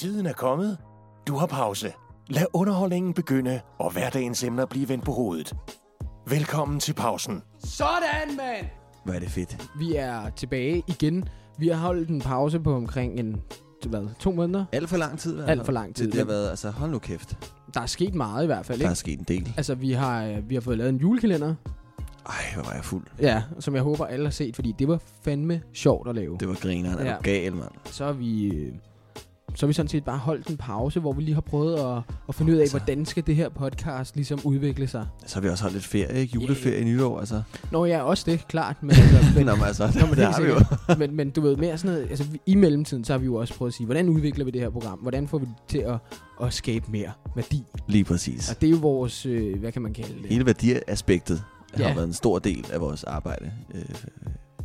Tiden er kommet. Du har pause. Lad underholdningen begynde, og hverdagens emner blive vendt på hovedet. Velkommen til pausen. Sådan, mand! Hvor er det fedt. Vi er tilbage igen. Vi har holdt en pause på omkring en, hvad, to måneder. Alt for lang tid. Alt for lang tid, Det, det har været, altså hold nu kæft. Der er sket meget i hvert fald, Der er ikke? sket en del. Altså, vi har, øh, vi har fået lavet en julekalender, Ej, hvor var jeg fuld. ja, som jeg håber alle har set, fordi det var fandme sjovt at lave. Det var grineren. Er Ja. du gal, mand? Så har vi... øh, Så har vi sådan set bare holdt en pause, hvor vi lige har prøvet at, at finde ud af, Altså- hvordan skal det her podcast ligesom udvikle sig. Så har vi også holdt lidt ferie, ikke? Juleferie i nytår, altså. Nå ja, også det, klart. Men, altså, men, Nå, men altså, Nå, men det har vi jo. men, men du ved, mere sådan noget, altså i mellemtiden, så har vi jo også prøvet at sige, hvordan udvikler vi det her program? Hvordan får vi det til at, at skabe mere værdi? Lige præcis. Og det er jo vores, øh, hvad kan man kalde det? Hele værdiaspektet Ja. har været en stor del af vores arbejde øh,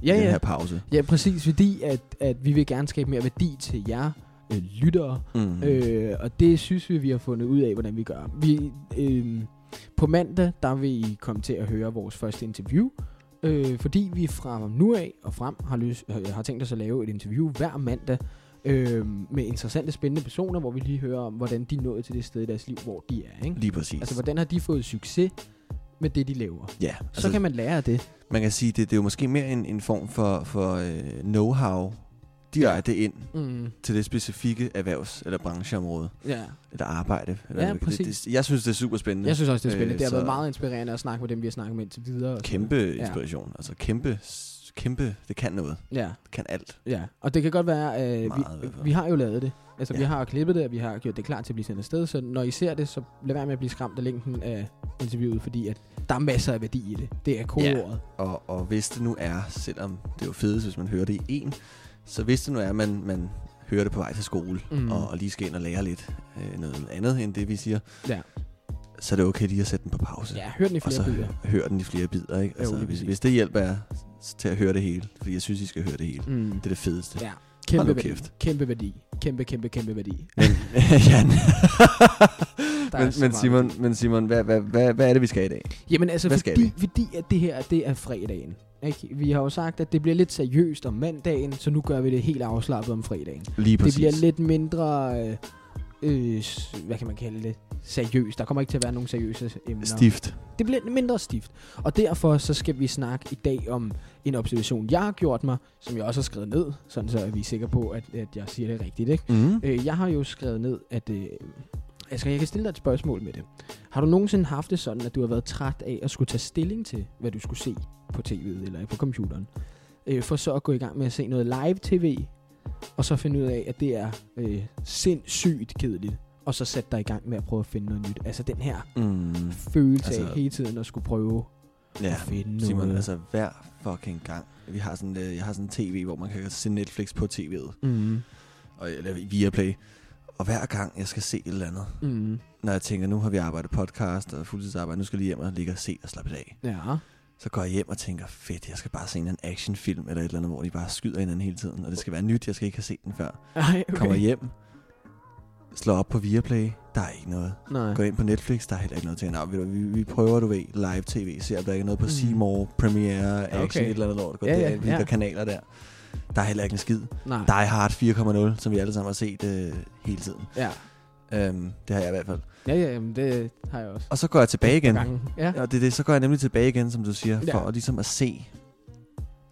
ja, i den ja. her pause. ja, præcis, fordi at, at vi vil gerne skabe mere værdi til jer øh, lyttere, Mm. øh, og det synes vi, vi har fundet ud af, hvordan vi gør. Vi, øh, på mandag, der vil I komme til at høre vores første interview, øh, fordi vi fra nu af og frem har, lyst, øh, har tænkt os at lave et interview hver mandag, øh, med interessante, spændende personer, hvor vi lige hører om, hvordan de nåede til det sted i deres liv, hvor de er. Ikke? Lige præcis. Altså, hvordan har de fået succes med det, de laver? ja, altså, så kan man lære af det. man kan sige, det, det er jo måske mere en, en form for, for øh, know-how direkte ind Mm, til det specifikke erhvervs- eller brancheområde, ja. eller arbejde. Eller Ja, præcis. det, jeg synes, det er super spændende. Jeg synes også, det er spændende. Øh, det har så- været meget inspirerende at snakke med dem, vi har snakket med indtil videre. sådan Kæmpe noget. inspiration. Altså kæmpe, kæmpe, det kan noget. Ja. ja. Det kan alt. Ja, og det kan godt være, øh, vi, Meget vi har jo lavet det. Altså, ja. vi Ja. har klippet det, og vi har gjort det klar til at blive sendt afsted. Så når I ser det, så lad være med at blive skræmt af længden af interviewet, fordi at der er masser af værdi i det. Det er kodeordet. Og, og hvis det nu er, selvom det er jo fedest, hvis man hører det i en, så hvis det nu er, at man, man hører det på vej til skole, Mm. og, og lige skal ind og lære lidt øh, noget andet end det, vi siger, Ja. så er det okay lige at sætte den på pause. Ja, hør den i og så flere bidder. hør den i flere bidder, ikke? Jo, Altså, lige hvis, hvis det hjælper jer til at høre det hele, fordi jeg synes, I skal høre det hele. Mm. Det er det fedeste. Ja, kæmpe værdi. kæft. Kæmpe værdi. Kæmpe, kæmpe, kæmpe værdi. Men, Jan. Men, men Simon, men Simon hvad, hvad, hvad, hvad er det, vi skal i dag? Jamen altså, Hvad fordi, fordi at det her, det er fredagen. Ikke? Vi har jo sagt, at det bliver lidt seriøst om mandagen, så nu gør vi det helt afslappet om fredagen. Lige Det bliver lidt mindre, øh, øh, hvad kan man kalde det, seriøst. Der kommer ikke til at være nogen seriøse emner. stift. Det bliver mindre stift. Og derfor så skal vi snakke i dag om en observation, jeg har gjort mig, som jeg også har skrevet ned, sådan så er vi er sikre på, at, at jeg siger det rigtigt. Ikke? Mm. Øh, jeg har jo skrevet ned, at øh, altså, jeg kan stille dig et spørgsmål med det. Har du nogensinde haft det sådan, at du har været træt af at skulle tage stilling til, hvad du skulle se på tv'et eller på computeren? Øh, for så at gå i gang med at se noget live-tv, og så finde ud af, at det er øh, sindssygt kedeligt, og så sætte dig i gang med at prøve at finde noget nyt. Altså den her Mm. følelse altså, af hele tiden at skulle prøve Ja, at finde noget. Simon, altså hver fucking gang. Vi har sådan, øh, jeg har sådan en tv, hvor man kan se Netflix på tv'et, Mm, og, eller via Play. Og hver gang jeg skal se et eller andet, mm, når jeg tænker, nu har vi arbejdet podcast og fuldtidsarbejde, nu skal jeg lige hjem og ligge og se og slappe af. ja. Så går jeg hjem og tænker, fedt, jeg skal bare se en eller anden actionfilm eller et eller andet, hvor de bare skyder hinanden hele tiden. Og det skal være nyt, jeg skal ikke have set den før. Ej, Okay. Kommer hjem, slår op på Viaplay, der er ikke noget. Nej. Går ind på Netflix, der er heller ikke noget til. Nej, ved du, vi, vi prøver, du ved, live tv, ser der ikke er noget på Mm. Seymour, Premiere, Action, Okay. et eller andet lort. Går Ja, der, ja. ja. der kanaler der. Der er heller ikke en skid. Nej. Die Hard 4.0, som vi alle sammen har set øh, hele tiden. Ja. Øhm, det har jeg i hvert fald. Ja, ja, jamen, det har jeg også. Og så går jeg tilbage igen. Ja. Og det, det, så går jeg nemlig tilbage igen, som du siger, Ja. for at ligesom at se,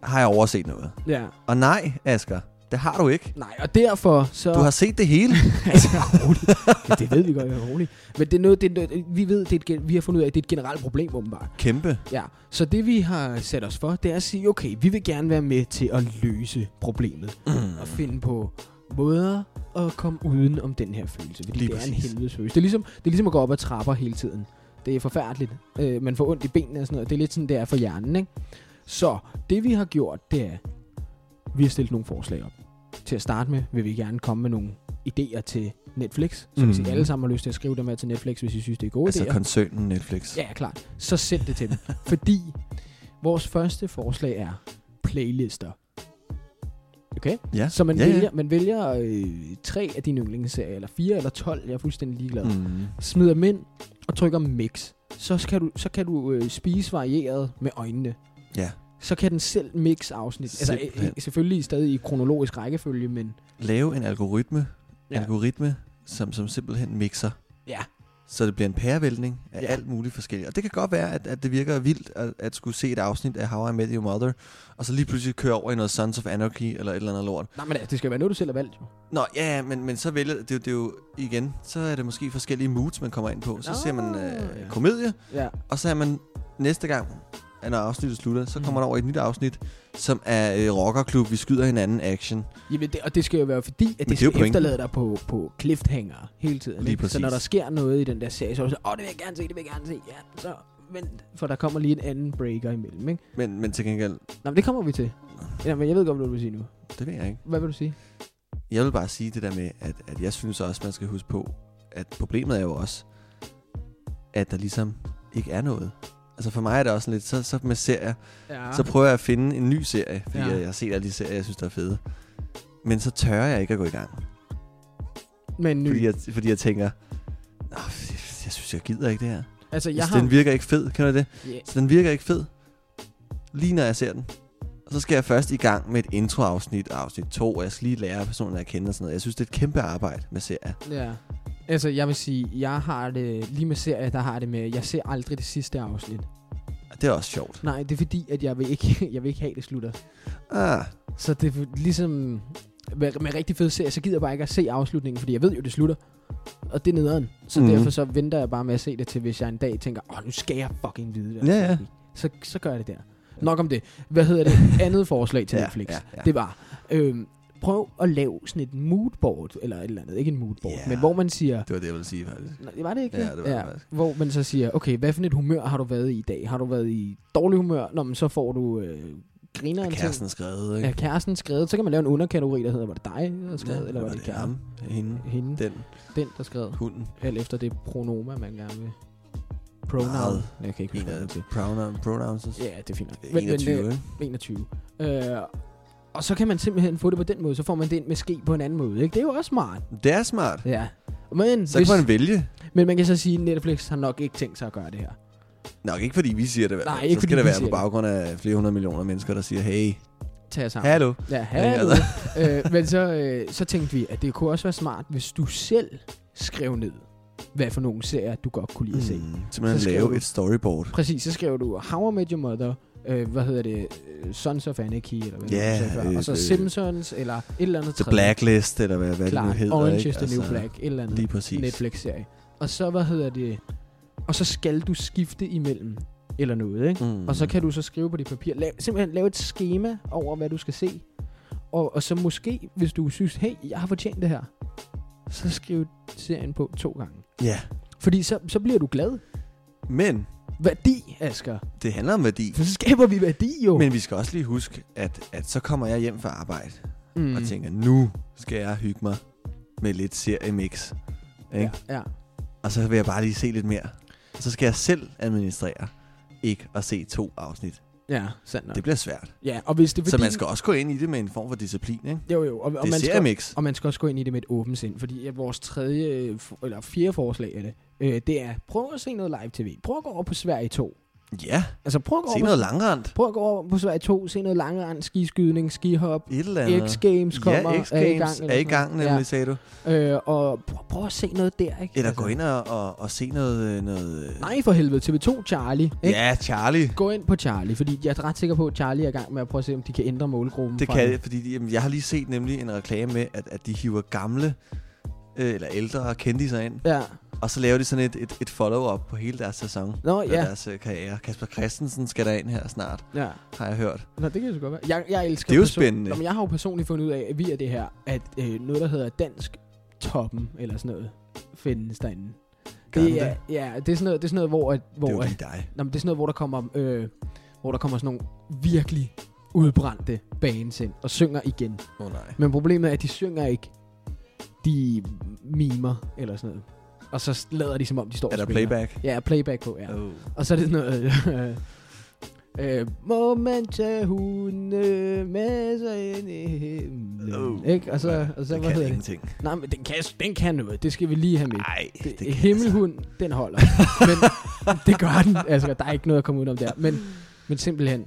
har jeg overset noget? ja. Og nej, Asger, det har du ikke. Nej, og derfor så... Du har set det hele. altså, roligt. Ja, det ved vi godt, jeg er roligt. Men det er noget, det er, noget- vi ved, det er et, vi har fundet ud af, at det er et generelt problem, åbenbart. Kæmpe. Ja, så det vi har sat os for, det er at sige, okay, vi vil gerne være med til at løse problemet. Mm. Og finde på måder at komme uden om den her følelse. Fordi Lige det er en præcis. helvedes følelse. Det er, ligesom, det er ligesom at gå op ad trapper hele tiden. Det er forfærdeligt. Øh, man får ondt i benene og sådan noget. Det er lidt sådan, det er for hjernen, ikke? Så det vi har gjort, det er, vi har stillet nogle forslag op. Til at starte med vil vi gerne komme med nogle idéer til Netflix. Så mm. hvis I alle sammen har lyst til at skrive dem her til Netflix, hvis I synes, det er gode Altså idéer. koncernen Netflix. Ja, klart. Så send det til dem. Fordi vores første forslag er playlister. Okay? Ja. Så man ja, vælger, man vælger øh, tre af dine yndlingsserier, eller fire eller tolv, jeg er fuldstændig ligeglad. Mm. Smider dem ind og trykker mix. Så kan du, så kan du øh, spise varieret med øjnene. Ja. Så kan den selv mix afsnit. Altså, øh, øh, selvfølgelig stadig i kronologisk rækkefølge, men Lave en algoritme, Ja. algoritme, som, som simpelthen mixer. Ja. Så det bliver en pærevæltning af Ja. alt muligt forskelligt. Og det kan godt være, at, at det virker vildt at, at skulle se et afsnit af How I Met Your Mother, og så lige pludselig køre over i noget Sons of Anarchy eller et eller andet lort. Nej, men det skal være noget, du selv har valgt, jo. Nå, ja, men, men så vælger det, jo- det er jo igen, så er det måske forskellige moods, man kommer ind på. Så Nå, ser man øh, komedie, Ja. og så er man næste gang, at når afsnittet slutter, så Mm. kommer der over et nyt afsnit, som er øh, rockerklub, vi skyder hinanden action. Jamen, det, og det skal jo være fordi, at det det er skal pointen. efterlade dig på, på cliffhanger hele tiden. Lige? Så når der sker noget i den der serie, så er du så, åh, det vil jeg gerne se, det vil jeg gerne se. Ja, så vent, for der kommer lige en anden breaker imellem, ikke? Men, men til gengæld, Nå, men det kommer vi til. Ja, men jeg ved godt, hvad du vil sige nu. det ved jeg ikke. Hvad vil du sige? Jeg vil bare sige det der med, at, at jeg synes også, man skal huske på, at problemet er jo også, at der ligesom ikke er noget. Altså for mig er det også lidt, så, så med serier, Ja. så prøver jeg at finde en ny serie, fordi Ja. jeg, jeg har set alle de serier, jeg synes, der er fede. Men så tør jeg ikke at gå i gang. Men ny. Fordi jeg, fordi jeg tænker, "Nå, jeg, jeg synes, jeg gider ikke det her. altså, jeg Jeg har... Den virker ikke fed, kan du det? Ja, Så den virker ikke fed, lige når jeg ser den. Og så skal jeg først i gang med et introafsnit afsnit 2, og jeg skal lige lære personen at kende og sådan noget. Jeg synes, det er et kæmpe arbejde med serier. ja. Altså, jeg vil sige, jeg har det... Lige med serier, der har det med... Jeg ser aldrig det sidste afsnit. Det er også sjovt. Nej, det er fordi, at jeg vil ikke, jeg vil ikke have, det slutter. Ah, Så det er ligesom... Med, med rigtig fed serie, så gider jeg bare ikke at se afslutningen, fordi jeg ved jo, det slutter. Og det er nederen. Så mm. derfor så venter jeg bare med at se det til, hvis jeg en dag tænker, åh, nu skal jeg fucking vide det. Ja, ja. Så, så gør jeg det der. Nok om det. Hvad hedder det? Andet forslag til Ja, Netflix. ja, ja. Det var, øhm, prøv at lave sådan et moodboard, eller et eller andet. Ikke en moodboard, Ja. men hvor man siger, det var det, jeg ville sige faktisk. Nå, var det ikke Ja, det var det faktisk. Hvor man så siger, okay, hvad for et humør har du været i i dag? Har du været i dårlig humør? Nå, men så får du øh, grineren Er kæresten skrevet, Ja, ikke? kæresten skrevet. Så kan man lave en underkategori, der hedder, var det dig, der skrev, eller var det, ham? kæresten? Hende? Hende, Den? den, der skrev. Hunden? Alt efter det pronoma, man gerne vil. Pronoun. Meget. Jeg kan ikke huske, det pronoun, pronouns? Ja, det er fint nok. Men, 21, men, øh, 21. Øh, og så kan man simpelthen få det på den måde. Så får man det ind med ske på en anden måde. Ikke? Det er jo også smart. Det er smart. Ja. Men, Så kan man vælge. men man kan så sige, at Netflix har nok ikke tænkt sig at gøre det her. Nok ikke fordi vi siger det. Nej, ikke så skal det være på baggrund af flere hundrede millioner mennesker, der siger, hey, Tag os sammen. hallo. Ja, hallo. øh, men så, øh, så tænkte vi, at det kunne også være smart, hvis du selv skrev ned, hvad for nogle serier, du godt kunne lide at se. Mm, Så simpelthen skriver lave du- et storyboard. Præcis, så skrev du How I Met Your Mother, øh, hvad hedder det, Sons of Anarchy, eller hvad før. øh, og så Simpsons, eller et eller andet The tredje. Blacklist, eller hvad, hvad det nu hedder. Orange ikke? is the New Black, et eller andet Lige præcis. Netflix-serie. Og så, hvad hedder det, og så skal du skifte imellem, eller noget, ikke? Mm. Og så kan du så skrive på dit papir, lav, simpelthen lave et schema over, hvad du skal se. Og, og så måske, hvis du synes, hey, jeg har fortjent det her, så skriv serien på to gange. Ja, Fordi så, så bliver du glad. men Værdi, Asger. det handler om værdi. For så skaber vi værdi jo. Men vi skal også lige huske, at, at så kommer jeg hjem fra arbejde mm. og tænker, nu skal jeg hygge mig med lidt seriemix. Ikke? Ja, ja. Og så vil jeg bare lige se lidt mere. Og så skal jeg selv administrere ikke at se to afsnit. Ja, sandt nok. Det bliver svært. Ja, og hvis det er Så fordi... man skal også gå ind i det med en form for disciplin. Ikke? Jo, jo. Og, og, Det er man skal, og man skal også gå ind i det med et åbent sind. Fordi vores tredje, øh, eller fjerde forslag af det, øh, det er, prøv at se noget live tv. Prøv at gå over på Sverige 2. Ja, Altså prøv at gå se over noget på, langrand. prøv at gå over på Sverige 2, se noget langrand, skiskydning, skihop, Et eller andet. X-Games kommer, ja, X-Games er i gang. er i gang, nemlig, sagde du. Ja. Øh, og prøv, prøv, at se noget der, ikke? Eller gå ind og, og, og se noget... øh, noget øh, Nej, for helvede. TV2 Charlie. Ikke? Ja, Charlie. Gå ind på Charlie, fordi jeg er ret sikker på, at Charlie er i gang med at prøve at se, om de kan ændre målgruppen. Det kan jeg, fordi jamen, jeg har lige set nemlig en reklame med, at, at de hiver gamle øh, eller ældre kendiser ind, Ja. Og så laver de sådan et, et, et follow-up på hele deres sæson. Nå, ja. deres øh, karriere. Kasper Christensen skal der ind her snart, ja. har jeg hørt. Nå, det kan jo så godt være. Jeg, jeg elsker Det er jo spændende. Nå, men jeg har jo personligt fundet ud af, at via det her, at øh, noget, der hedder dansk toppen, eller sådan noget, findes derinde. Gør Det er, ja, det er sådan noget, det er sådan noget hvor, at, hvor, det er jo lige dig. nå, men det er sådan noget, hvor der kommer, øh, hvor der kommer sådan nogle virkelig udbrændte bands ind og synger igen. Oh, nej. Men problemet er, at de synger ikke. De mimer eller sådan noget. Og så lader de som om, de står Er der playback? Ja, playback på, ja. Oh. Og så er det sådan noget... Øh, må man tage hunde med sig ind i himlen. Oh. Ikke? Og så, Ja, og så det hvad kan hedder det? ingenting. Nej, men den kan, den kan noget. Det skal vi lige have med. Nej, Det, det det himmelhund, den holder. men det gør den. Altså, der er ikke noget at komme ud om der. Men, men simpelthen,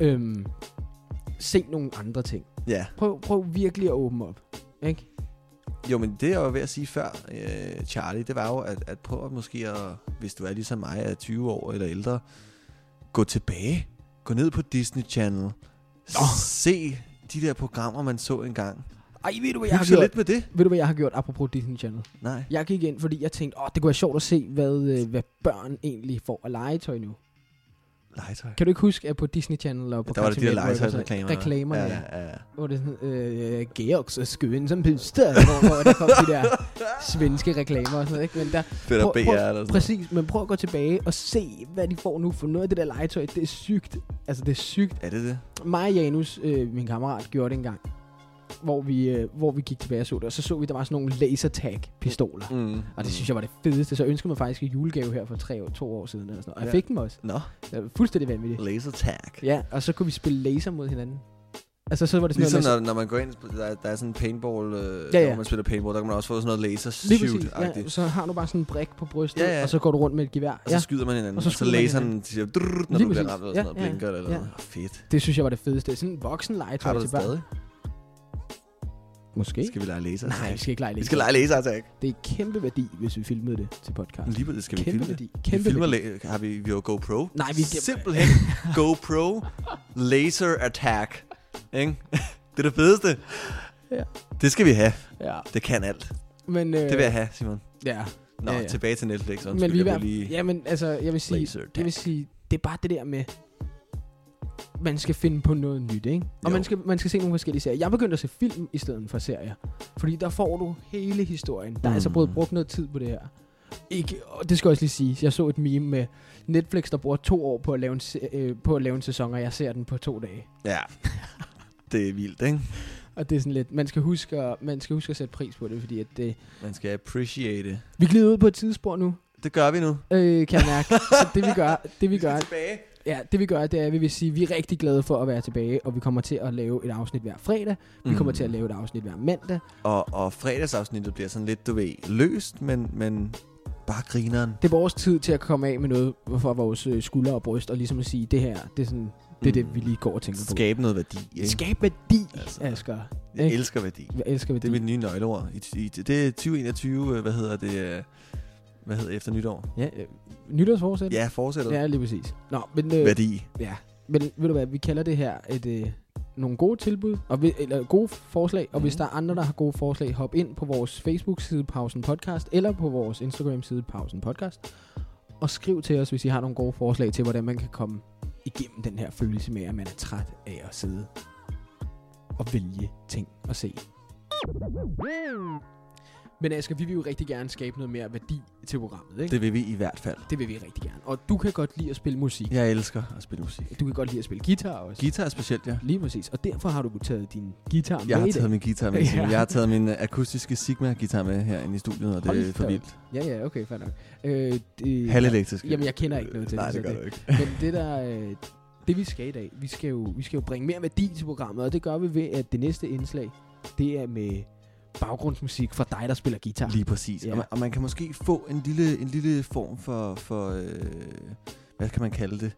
øhm, se nogle andre ting. Altså. Ja, Prøv, prøv virkelig at åbne op. Ikke? Jo, men det jeg var ved at sige før, øh, Charlie, det var jo, at, at prøve at måske, at, hvis du er ligesom mig, er 20 år eller ældre, gå tilbage. Gå ned på Disney Channel. Nå. Se de der programmer, man så engang. Ej, ved du, hvad jeg har gjort? lidt med det. Ved du, hvad jeg har gjort apropos Disney Channel? Nej. Jeg gik ind, fordi jeg tænkte, åh, det kunne være sjovt at se, hvad, øh, hvad børn egentlig får af legetøj nu. Legetøj. Kan du ikke huske, at på Disney Channel og på Der var det de der legetøjsreklamer. Reklamer, ja. ja. ja. Hvor det er sådan, øh, Georgs og skøen som puster, hvor, hvor der kom de der svenske reklamer og sådan noget, ikke? Men der, Fedt Prøv- at BR prøv- eller sådan præcis, men prøv at gå tilbage og se, hvad de får nu, for noget af det der legetøj, det er sygt. Altså, det er sygt. Er det det? Mig og Janus, øh, min kammerat, gjorde det engang, hvor vi, øh, hvor vi gik tilbage og så det, og så så vi, der var sådan nogle laser tag pistoler. Mm. Og det synes jeg var det fedeste, så jeg ønskede mig faktisk en julegave her for tre år, to år siden. Eller sådan noget. Og jeg Ja. fik dem også. Nå, Det var fuldstændig vanvittigt. laser tag. Ja, og så kunne vi spille laser mod hinanden. Altså, så var det sådan Ligesom noget, når, når man går ind, der, er- der er sådan en paintball, øh, Ja, ja. når man spiller paintball, der kan man også få sådan noget laser shoot Ja, så har du bare sådan en brik på brystet, Ja, ja. og så går du rundt med et gevær. Og så Ja, skyder man hinanden, Og og så så, laseren siger, drrrr, når Lige du bliver ramt Ja, sådan noget, ja, blinker eller ja. noget. Fedt. det synes jeg var det fedeste. Sådan en voksen legetøj til det børn. Måske. Skal vi lege laser? Nej, vi skal ikke lege Vi laser. skal lege laser attack. Det er kæmpe værdi, hvis vi filmede det til podcast. Lige det skal vi Kæmpe filme. værdi. Vi Kæmpe filmer værdi. har vi, vi har GoPro. Nej, vi Simpelthen GoPro laser attack. Ikke? Det er det fedeste. Ja. Det skal vi have. Ja, Det kan alt. men... Øh, Det vil jeg have, Simon. Ja, Nå, Ja, ja. tilbage til Netflix. men Undskyld, vi er jeg blev lige... Ja, men altså, jeg vil sige... Jeg vil sige, det er bare det der med, man skal finde på noget nyt, ikke? Og Jo. man skal, man skal se nogle forskellige serier. Jeg er begyndt at se film i stedet for serier. Fordi der får du hele historien. Der er Mm. altså både brugt noget tid på det her. Ikke, og det skal også lige sige, jeg så et meme med Netflix, der bruger to år på at lave en, øh, på at lave en sæson, og jeg ser den på to dage. Ja. Det er vildt, ikke? Og det er sådan lidt, man skal huske at, man skal huske at sætte pris på det, fordi at det, Man skal appreciate det. vi glider ud på et tidsspor nu, Det gør vi nu. øh, kan jeg mærke. Så det vi gør, det vi gør, tilbage. Ja, det vi gør, det er, at vi vil sige, at vi er rigtig glade for at være tilbage, og vi kommer til at lave et afsnit hver fredag. Vi kommer Mm. til at lave et afsnit hver mandag. Og, og fredagsafsnittet bliver sådan lidt, du ved, løst, men, men bare grineren. Det er vores tid til at komme af med noget for vores øh, skuldre og bryst, og ligesom at sige, det her, det er, sådan, det, er det, vi lige går og tænker på. Skabe noget værdi, ikke? Skab værdi, Altså. Asger. Jeg elsker værdi. Jeg elsker værdi. Det er mit nye nøgleord. I, i, det er 2021, øh, hvad hedder det, øh, hvad hedder efter nytår? Ja, øh, nytårsforsæt? Ja, fortsættet. Ja, lige præcis. Nå, men, øh, Værdi. ja. men ved du hvad, vi kalder det her et, øh, nogle gode tilbud, og vi, eller gode forslag, og hvis Mhm. der er andre, der har gode forslag, hop ind på vores Facebook-side Pausen Podcast, eller på vores Instagram-side Pausen Podcast, og skriv til os, hvis I har nogle gode forslag til, hvordan man kan komme igennem den her følelse med, at man er træt af at sidde og vælge ting at se. Men Asger, vi vil jo rigtig gerne skabe noget mere værdi til programmet, ikke? Det vil vi i hvert fald. Det vil vi rigtig gerne. Og du kan godt lide at spille musik. Jeg elsker at spille musik. Du kan godt lide at spille guitar også. Guitar er specielt, ja. Lige præcis. Og derfor har du taget din guitar Jeg har med taget dag. min guitar med. Ja. Jeg har taget min akustiske Sigma-guitar med herinde i studiet, og det Hold er for vildt. Ja, ja, okay, fair nok. Øh, det, Halvelektrisk. Jamen, jeg kender ikke noget til Nej, det. det så gør du ikke. Men det der... Øh, det vi skal i dag, vi skal, jo, vi skal jo bringe mere værdi til programmet, og det gør vi ved, at det næste indslag, det er med baggrundsmusik fra dig, der spiller guitar. Lige præcis. Ja. Og, man, og man kan måske få en lille, en lille form for, for øh, hvad kan man kalde det?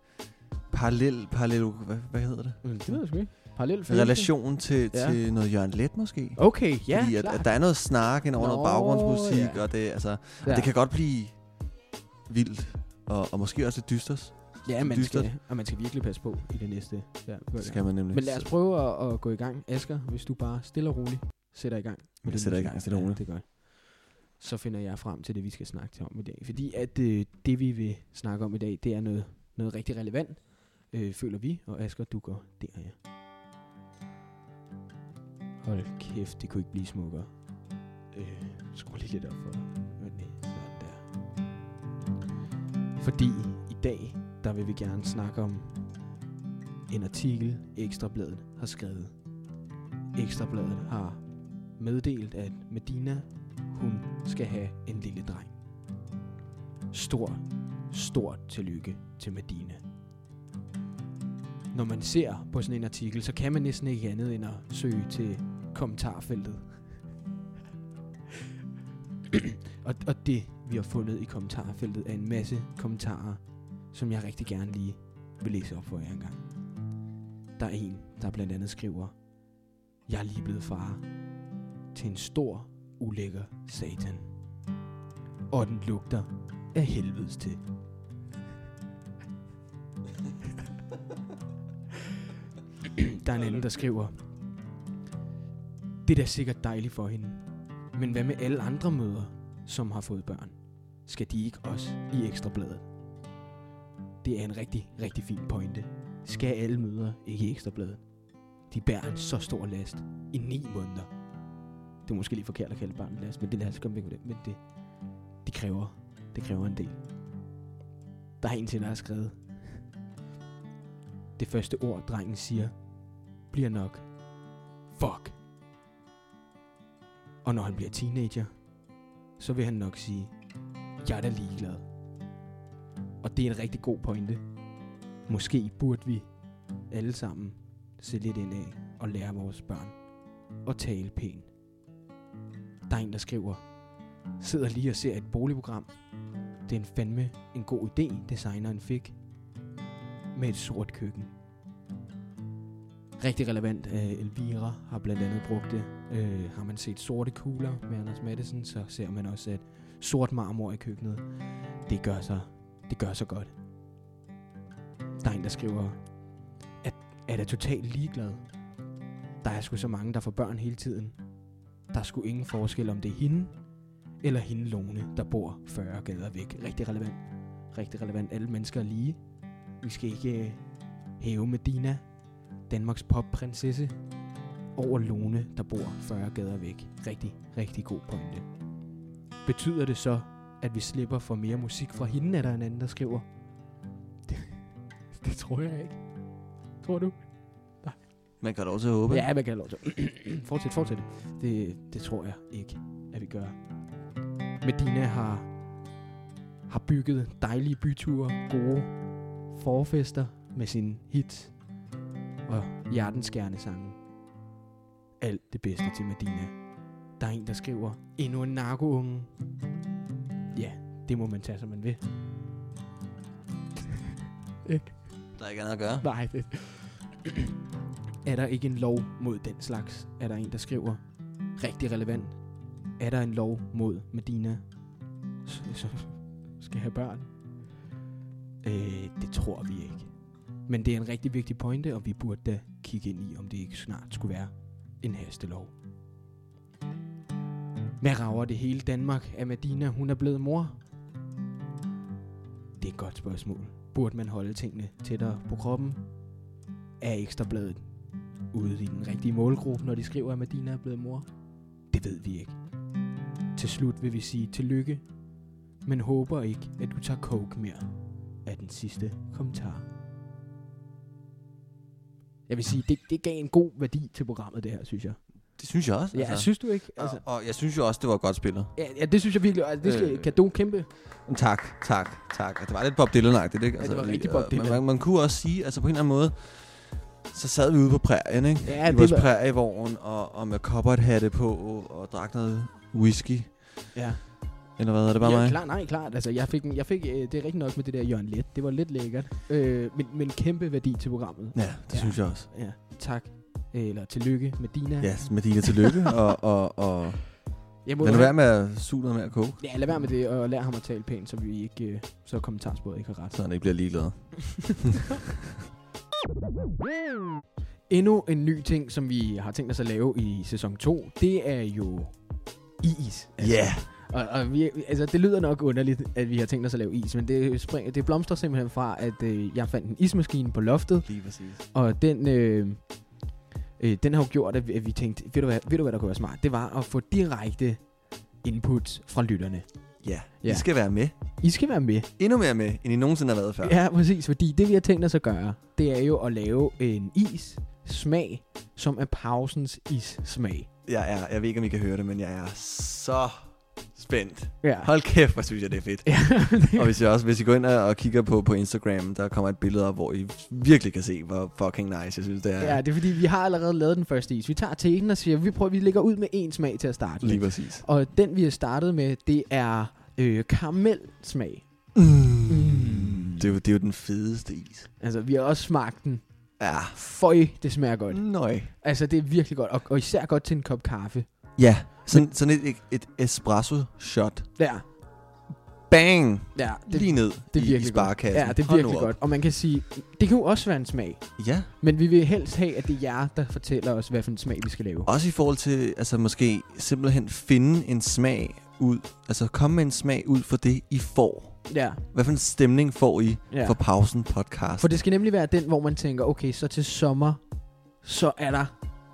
Parallel, parallel, hvad, hvad hedder det? Men det ved jeg sgu ikke. Parallel følelse. Relation til, Ja. til noget Jørgen Let måske? Okay, ja, Fordi at, klart. at der er noget snak ind over Nå, noget baggrundsmusik, ja. og det, altså, ja. og det kan godt blive vildt, og, og måske også lidt dystert. ja, man dystert. skal, og man skal virkelig passe på i det næste. Ja, Det skal man nemlig. Men lad os prøve at, at gå i gang. Asger, hvis du bare stille og roligt sætter i gang. med Jeg den sætter i gang stille. Ja, det er godt. Så finder jeg frem til det, vi skal snakke til om i dag. Fordi at øh, det, vi vil snakke om i dag, det er noget, noget rigtig relevant, øh, føler vi. Og Asger, du går derhen. Hold kæft, det kunne ikke blive smukkere. Øh, skru lige lidt op for. Sådan der. Fordi i dag, der vil vi gerne snakke om en artikel, Ekstrabladet har skrevet. Ekstrabladet har meddelt, at Medina, hun skal have en lille dreng. Stort, stort tillykke til Medina. Når man ser på sådan en artikel, så kan man næsten ikke andet end at søge til kommentarfeltet. og, og det, vi har fundet i kommentarfeltet, er en masse kommentarer, som jeg rigtig gerne lige vil læse op for jer engang. Der er en, der blandt andet skriver, Jeg er lige blevet far til en stor, ulækker satan. Og den lugter af helvedes til. der er en anden, der skriver, det er da sikkert dejligt for hende. Men hvad med alle andre mødre, som har fået børn? Skal de ikke også i ekstrabladet? Det er en rigtig, rigtig fin pointe. Skal alle mødre ikke i ekstrabladet? De bærer en så stor last i ni måneder. Det er måske lige forkert at kalde barn med last, men det lader sig komme væk med det. Men det, det kræver, det kræver en del. Der er en til, der har skrevet. Det første ord, drengen siger, bliver nok fuck. Og når han bliver teenager, så vil han nok sige, jeg er da ligeglad. Og det er en rigtig god pointe. Måske burde vi alle sammen se lidt ind af og lære vores børn at tale pænt. Der er en, der skriver, sidder lige og ser et boligprogram. Det er en fandme en god idé, designeren fik. Med et sort køkken. Rigtig relevant. Uh, Elvira har blandt andet brugt det. Uh, har man set sorte kugler med Anders Madsen, så ser man også, at sort marmor i køkkenet, det gør så, det gør så godt. Der er en, der skriver, at er da totalt ligeglad. Der er sgu så mange, der får børn hele tiden. Der skulle ingen forskel, om det er hende, eller hende Lone, der bor 40 gader væk. Rigtig relevant. Rigtig relevant. Alle mennesker er lige. Vi skal ikke øh, hæve Medina, Danmarks popprinsesse, over Lone, der bor 40 gader væk. Rigtig, rigtig god pointe. Betyder det så, at vi slipper for mere musik fra hende, er der en anden, der skriver? Det, det tror jeg ikke. Tror du? Man kan lov til at håbe. Ja, man kan lov til. fortsæt, fortsæt. Det, det tror jeg ikke, at vi gør. Medina har, har bygget dejlige byture, gode forfester med sin hit og hjertenskærende sange. Alt det bedste til Medina. Der er en, der skriver, endnu en narkounge. Ja, det må man tage, som man vil. Der er ikke andet at gøre. Nej, det... er der ikke en lov mod den slags? Er der en, der skriver? Rigtig relevant. Er der en lov mod Medina, Så, som skal have børn? Øh, det tror vi ikke. Men det er en rigtig vigtig pointe, og vi burde da kigge ind i, om det ikke snart skulle være en hastelov. Hvad rager det hele Danmark, at Medina hun er blevet mor? Det er et godt spørgsmål. Burde man holde tingene tættere på kroppen? Er Ekstrabladet ude i den rigtige målgruppe, når de skriver, at Medina er blevet mor? Det ved vi ikke. Til slut vil vi sige tillykke, men håber ikke, at du tager coke mere, er den sidste kommentar. Jeg vil sige, det, det gav en god værdi til programmet, det her, synes jeg. Det synes jeg også. Ja, altså. synes du ikke? Altså, og, og jeg synes jo også, det var godt spillet. ja, ja, det synes jeg virkelig. Altså, det skal Øh. kan du kæmpe. Tak, tak, tak. Det var lidt Bob Dylan-agtigt, ikke? Altså, det var rigtig Bob Dylan. Man, man, man kunne også sige, altså på en eller anden måde, så sad vi ude på prærien, ikke? Ja, I det vores var- prærievogn, og, og med cowboyhatte på, og drak noget whisky. Ja. Eller hvad, er det bare ja, mig? Klar, nej, klart. Altså, jeg fik, jeg fik øh, det er rigtigt nok med det der Jørgen Let. Det var lidt lækkert. Øh, men, men kæmpe værdi til programmet. Ja, det Ja. synes jeg også. Ja, tak. Eller tillykke med Dina. Ja, med dine tillykke, og, og, og Jeg må lad være med at suge noget mere coke, Ja, lad være med det, og lær ham at tale pænt, så vi ikke, øh, så kommentarsporet ikke har ret. så han ikke bliver ligeglad. Endnu en ny ting, som vi har tænkt os at lave i sæson 2, det er jo is. Altså, Ja, Og, og vi, altså, det lyder nok underligt, at vi har tænkt os at lave is, men det, spring, det blomstrer simpelthen fra, at øh, jeg fandt en ismaskine på loftet, lige præcis. og den, øh, øh, den har jo gjort, at vi, at vi tænkte, ved du, hvad, ved du hvad der kunne være smart? Det var at få direkte input fra lytterne. Ja, Ja. I skal være med. I skal være med. Endnu mere med, end I nogensinde har været før. Ja, præcis, fordi det vi har tænkt os at gøre, det er jo at lave en is smag, som er pausens is smag. Jeg, er, jeg ved ikke, om I kan høre det, men jeg er så spændt. Ja. Hold kæft, hvor synes jeg, det er fedt. Ja, Og hvis, jeg også, hvis I går ind og kigger på, på Instagram, der kommer et billede op, hvor I virkelig kan se, hvor fucking nice jeg synes, det er. ja, det er fordi, vi har allerede lavet den første is. Vi tager teten og siger, vi prøver, vi lægger ud med en smag til at starte Lige præcis. Og den vi har startet med, det er øh, karamelsmag. Mm. Mm. Det, er jo, det er jo den fedeste is. Altså, vi har også smagt den. Ja. Føj, det smager godt. Nøj. Altså, det er virkelig godt. Og, og især godt til en kop kaffe. Ja, sådan, sådan et, et espresso shot. Ja, Bang! ja Det, Lige ned det er i, virkelig i godt. sparekassen. Ja, det er Hold virkelig op. godt. Og man kan sige, det kan jo også være en smag. Ja, Men vi vil helst have, at det er jer, der fortæller os, hvad for en smag vi skal lave. også i forhold til, altså måske simpelthen finde en smag ud, altså komme med en smag ud for det, I får. Ja, Hvad for en stemning får I ja. for pausen podcast? For det skal nemlig være den, hvor man tænker, okay, så til sommer, så er der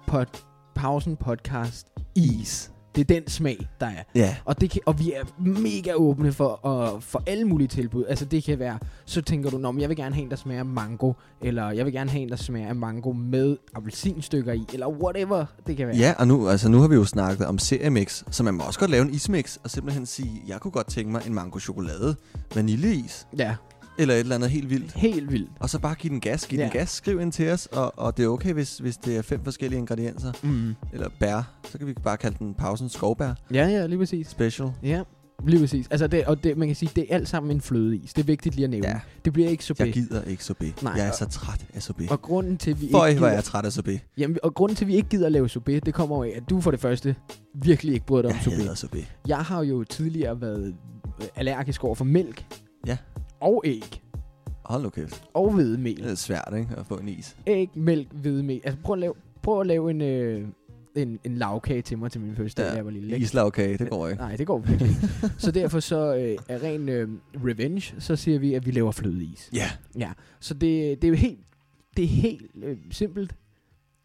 pod, pausen podcast is. Det er den smag, der er. Ja, Og, det kan, og vi er mega åbne for, og, for alle mulige tilbud. Altså det kan være, så tænker du, Nå, jeg vil gerne have en, der smager af mango, eller jeg vil gerne have en, der smager af mango med appelsinstykker i, eller whatever det kan være. ja og nu, altså, nu har vi jo snakket om seriemix, så man må også godt lave en ismix, og simpelthen sige, jeg kunne godt tænke mig en mango chokolade, vaniljeis, ja eller et eller andet helt vildt. helt vildt. Og så bare give den gas, giv Ja. den gas, skriv ind til os, og, og det er okay, hvis, hvis det er fem forskellige ingredienser, Mm. eller bær, så kan vi bare kalde den pausen skovbær Ja, ja, lige præcis. special. Ja, lige præcis. Altså det, og det, man kan sige, det er alt sammen en flødeis. Det er vigtigt lige at nævne. Ja. Det bliver ikke så Jeg gider ikke sorbet. Nej, jeg er så træt af sorbet. Og grunden til, vi Føj, ikke er gider, jeg træt af sorbet. jamen, og grunden til, at vi ikke gider at lave sorbet, det kommer af, at du for det første virkelig ikke bryder dig om Jeg sorbet. Jeg har jo tidligere været allergisk over for mælk. Ja. Og æg. Hold nu kæft. Og hvedemel. Det er svært, ikke? At få en is. Æg, mælk, hvedemel. Altså prøv at lave, prøv at lave en, øh, en, en lavkage til mig til min fødselsdag, Ja, jeg var lille. ikke? Islagkage, det går ikke. Nej, det går virkelig ikke. så derfor så øh, er ren øh, revenge, så siger vi, at vi laver flødeis. Ja. Ja, så det, det er jo helt, det er helt øh, simpelt.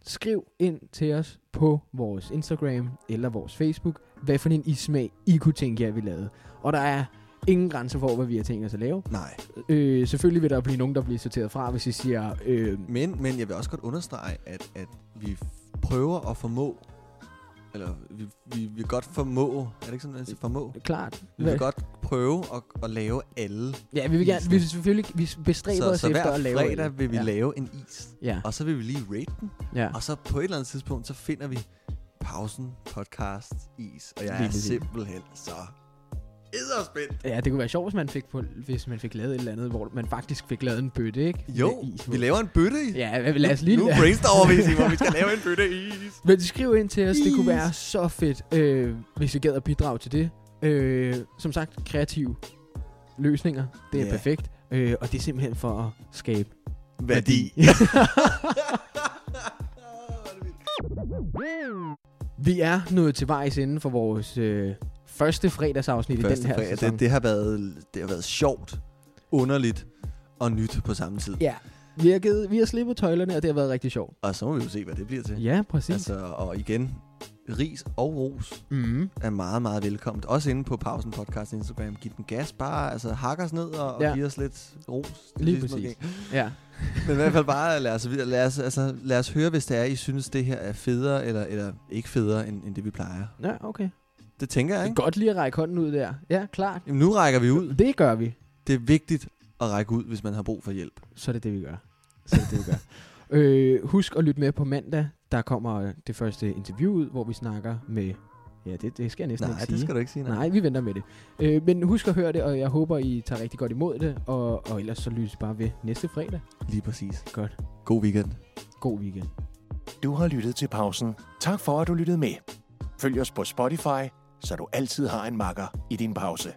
Skriv ind til os på vores Instagram eller vores Facebook, hvad for en ismag I kunne tænke jer, vi lavede. Og der er ingen grænser for, hvad vi har tænkt os at lave. Nej. Øh, selvfølgelig vil der blive nogen, der bliver sorteret fra, hvis I siger, øh, Men, men jeg vil også godt understrege, at, at vi prøver at formå, eller vi, vi vil godt formå, er det ikke sådan, man siger formå? klart. Vi vil godt prøve at, at lave alle. Ja, vi vil gerne, vi selvfølgelig vi bestræber så, os så efter hver at lave fredag vil vi ja. lave en is, Ja, og så vil vi lige rate den, ja. og så på et eller andet tidspunkt, så finder vi pausen, podcast, is, og jeg Lige er simpelthen så edderspændt. Ja, det kunne være sjovt, hvis man fik, på, hvis man fik lavet et eller andet, hvor man faktisk fik lavet en bøtte, ikke? Jo, Med is vi laver en bøtte i. Ja, lad os lige... Nu brainstormer vi, Simon, vi skal lave en bøtte is. Men skriv ind til os, det kunne Is. være så fedt, øh, hvis I gad at bidrage til det. Øh, som sagt, kreative løsninger, det er Ja. perfekt. Øh, og det er simpelthen for at skabe Værdi. Vi er nået til vejs ende for vores øh, første fredagsafsnit i den Første her fredag. sæson. Det, det, har været, det har været sjovt, underligt og nyt på samme tid. Ja, vi har, givet, vi har slippet tøjlerne, og det har været rigtig sjovt. Og så må vi jo se, hvad det bliver til. Ja, præcis. Altså, og igen, ris og ros mm. er meget, meget velkomment. Også inde på Pausen Podcast Instagram. Giv den gas bare, altså hak os ned og, og Ja. giv os lidt ros. Det Lige ligesom præcis. okay. Ja. Men i hvert fald bare lad os, lad, os, altså, lad os høre, hvis det er, I synes, det her er federe eller, eller ikke federe, end, end det vi plejer. ja, okay. Det tænker jeg, Det er ikke? godt lige at række hånden ud der. Ja, klart. Jamen, nu rækker vi ud. Det gør vi. Det er vigtigt at række ud, hvis man har brug for hjælp. Så er det det, vi gør. Så er det det, vi gør. øh, husk at lytte med på mandag. Der kommer det første interview ud, hvor vi snakker med... Ja, det, det skal jeg næsten Nej, ikke sige. det skal du ikke sige. Nej, vi venter med det. Øh, men husk at høre det, og jeg håber, I tager rigtig godt imod det. Og, og ellers så lyttes bare ved næste fredag. Lige præcis. Godt. God weekend. God weekend. Du har lyttet til pausen. Tak for, at du lyttede med. Følg os på Spotify, så du altid har en makker i din pause.